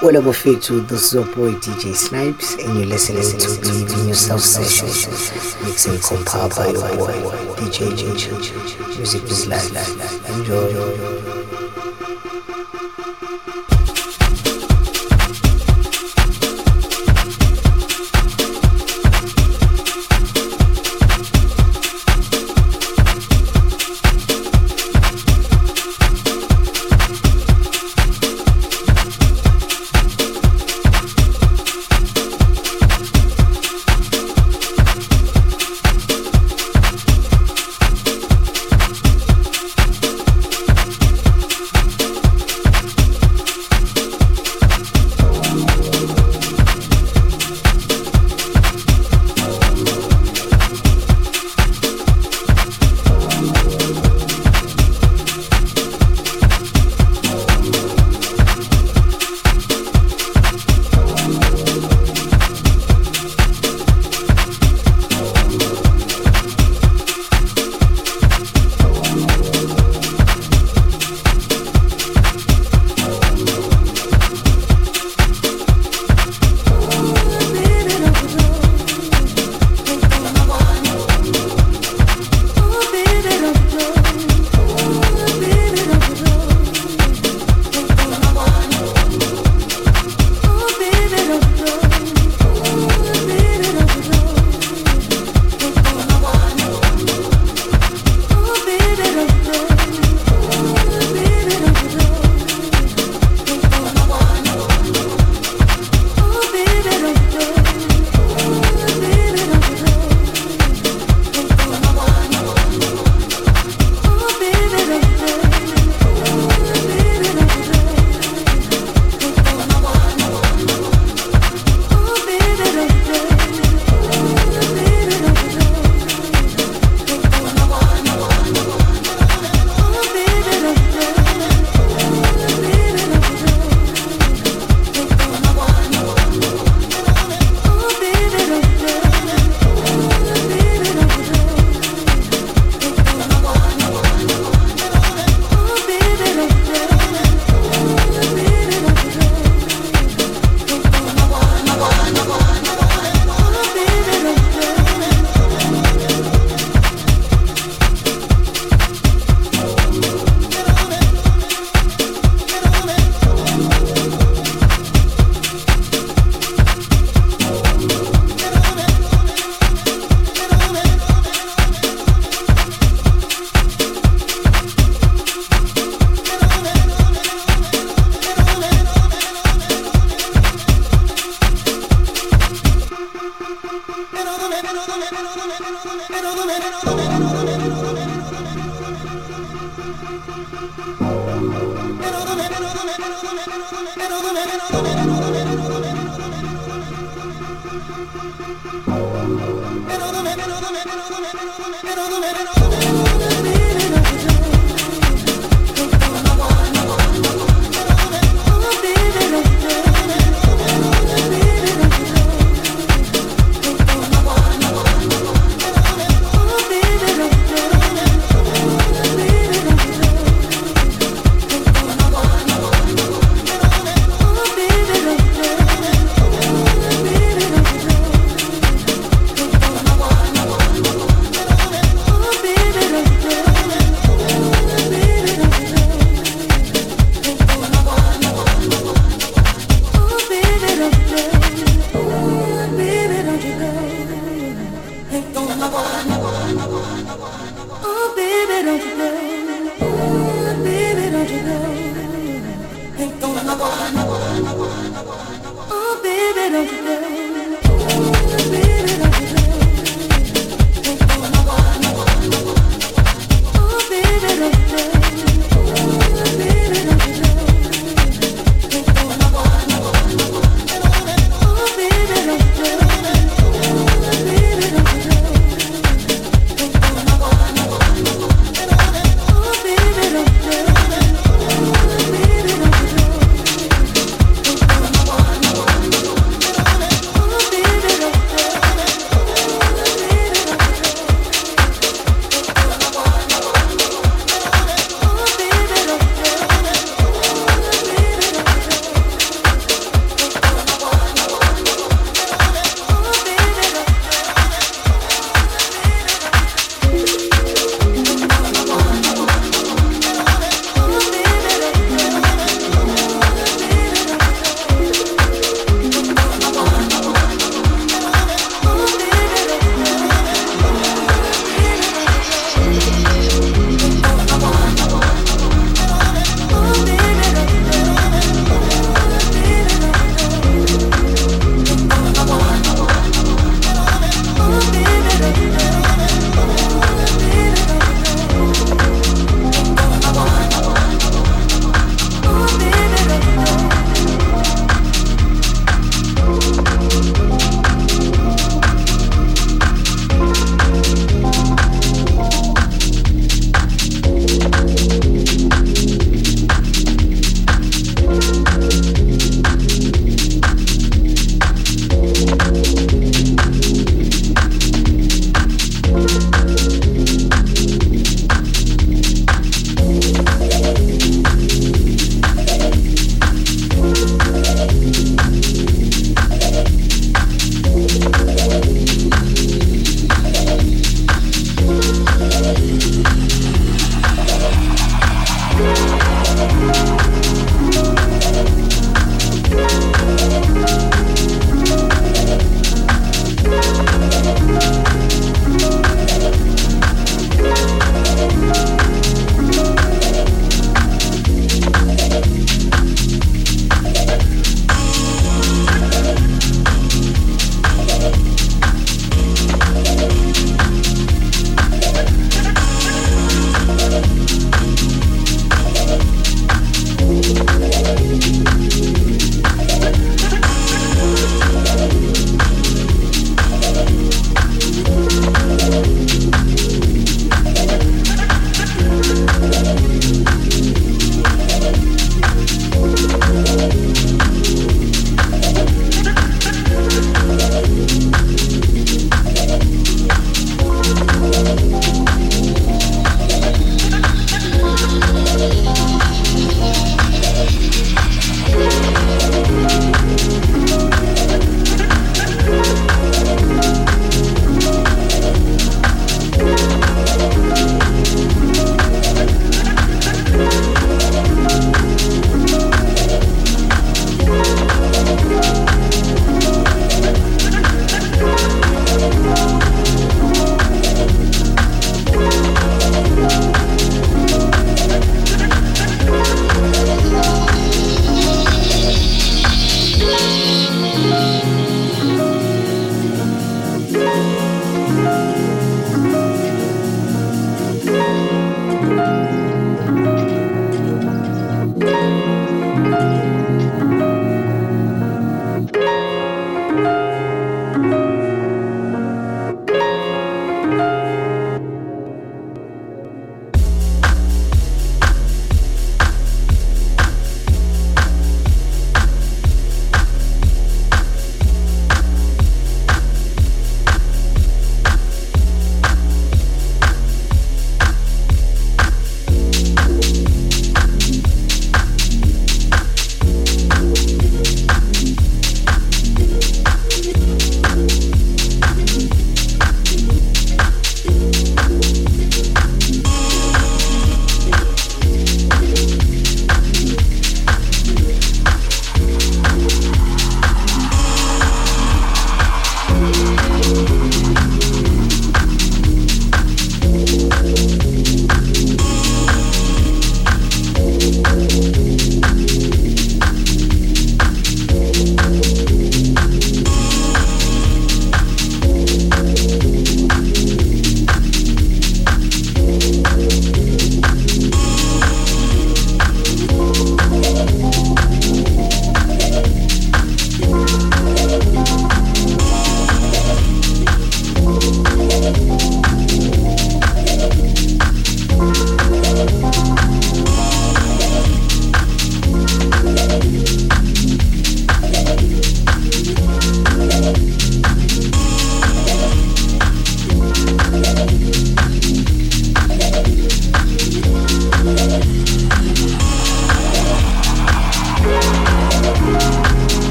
What up, Fetu? This is your boy DJ Snipes, and you're listening to Believe in Yourself Sessions, mixing compiled by your boy DJ Ginger. Music is life. Enjoy.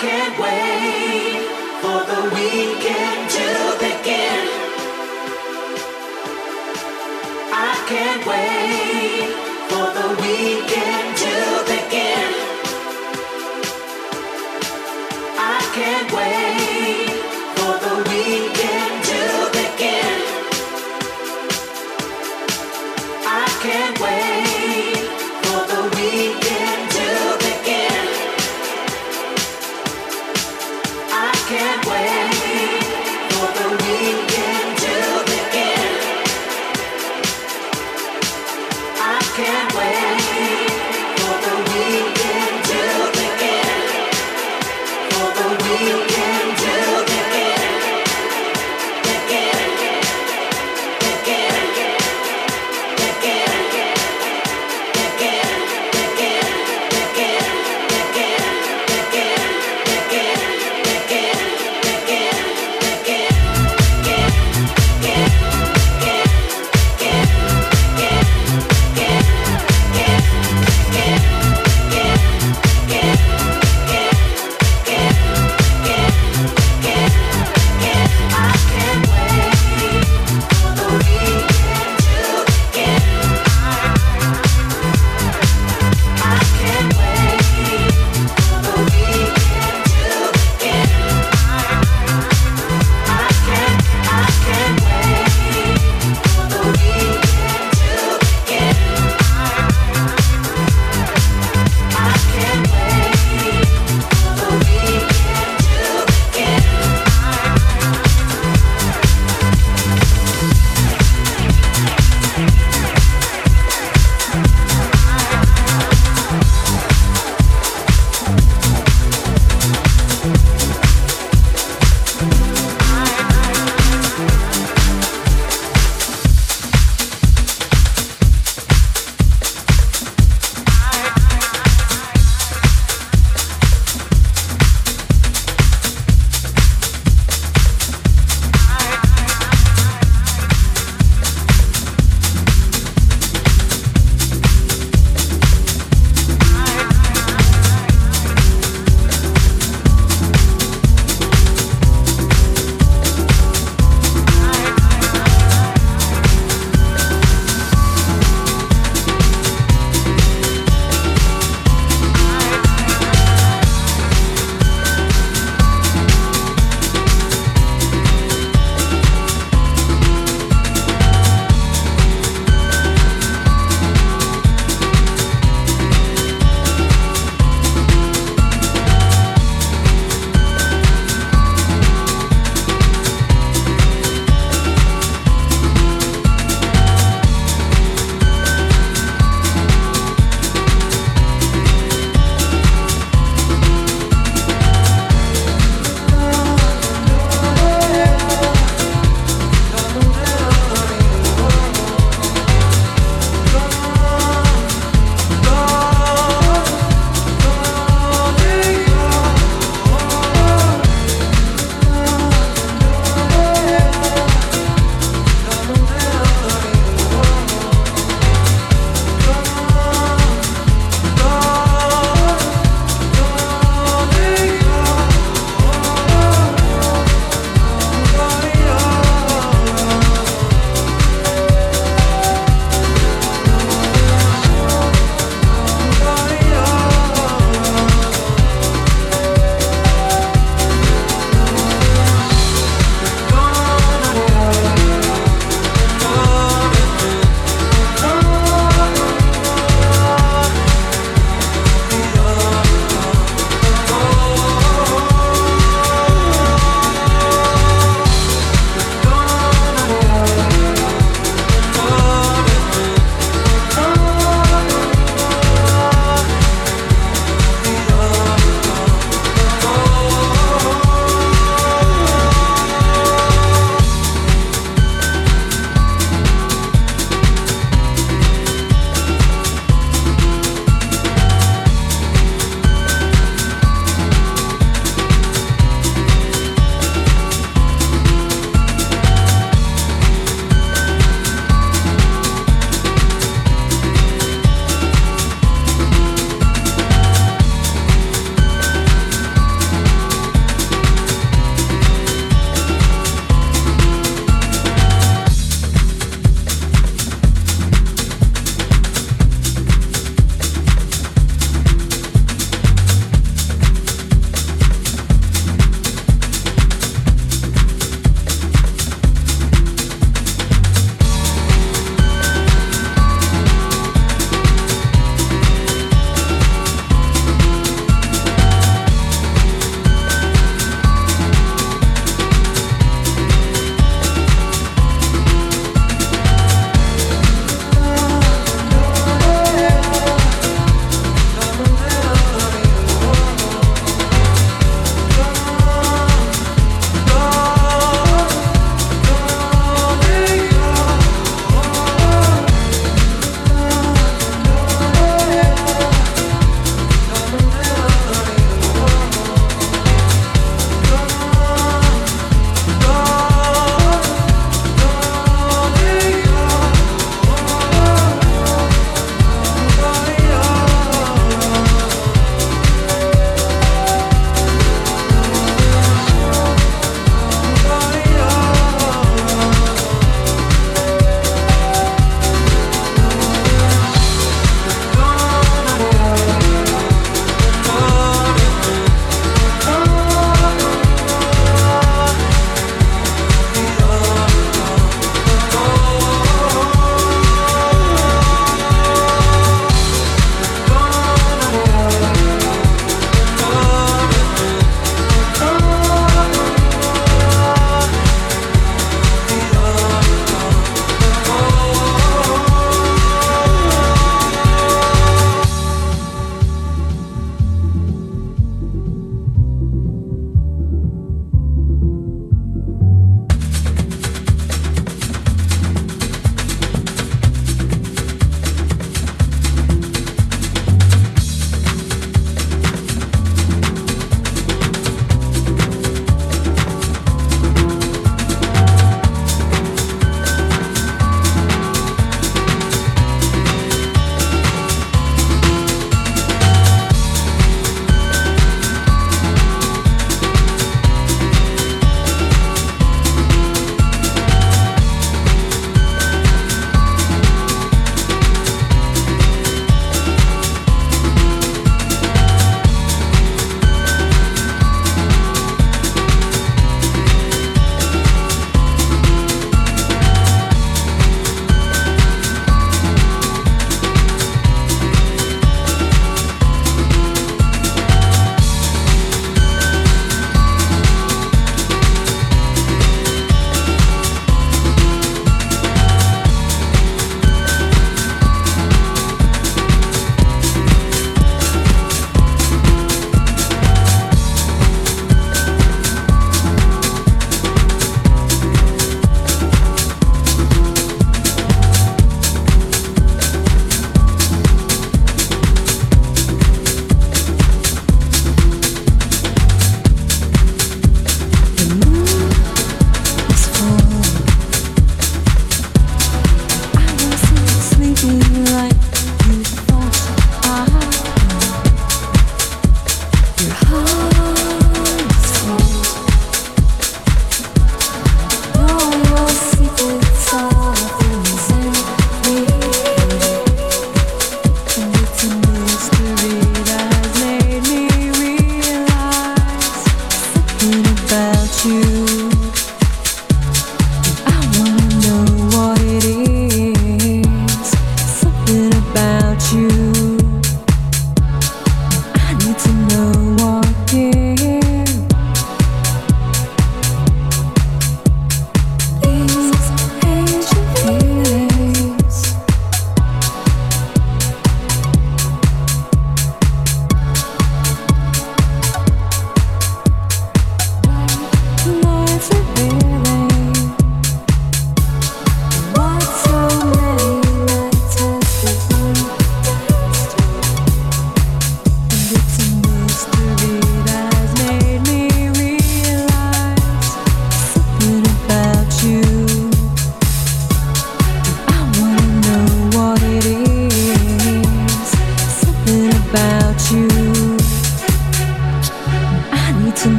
can't wait for the weekend to begin. I can't wait for the weekend to begin. I can't wait.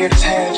your tail.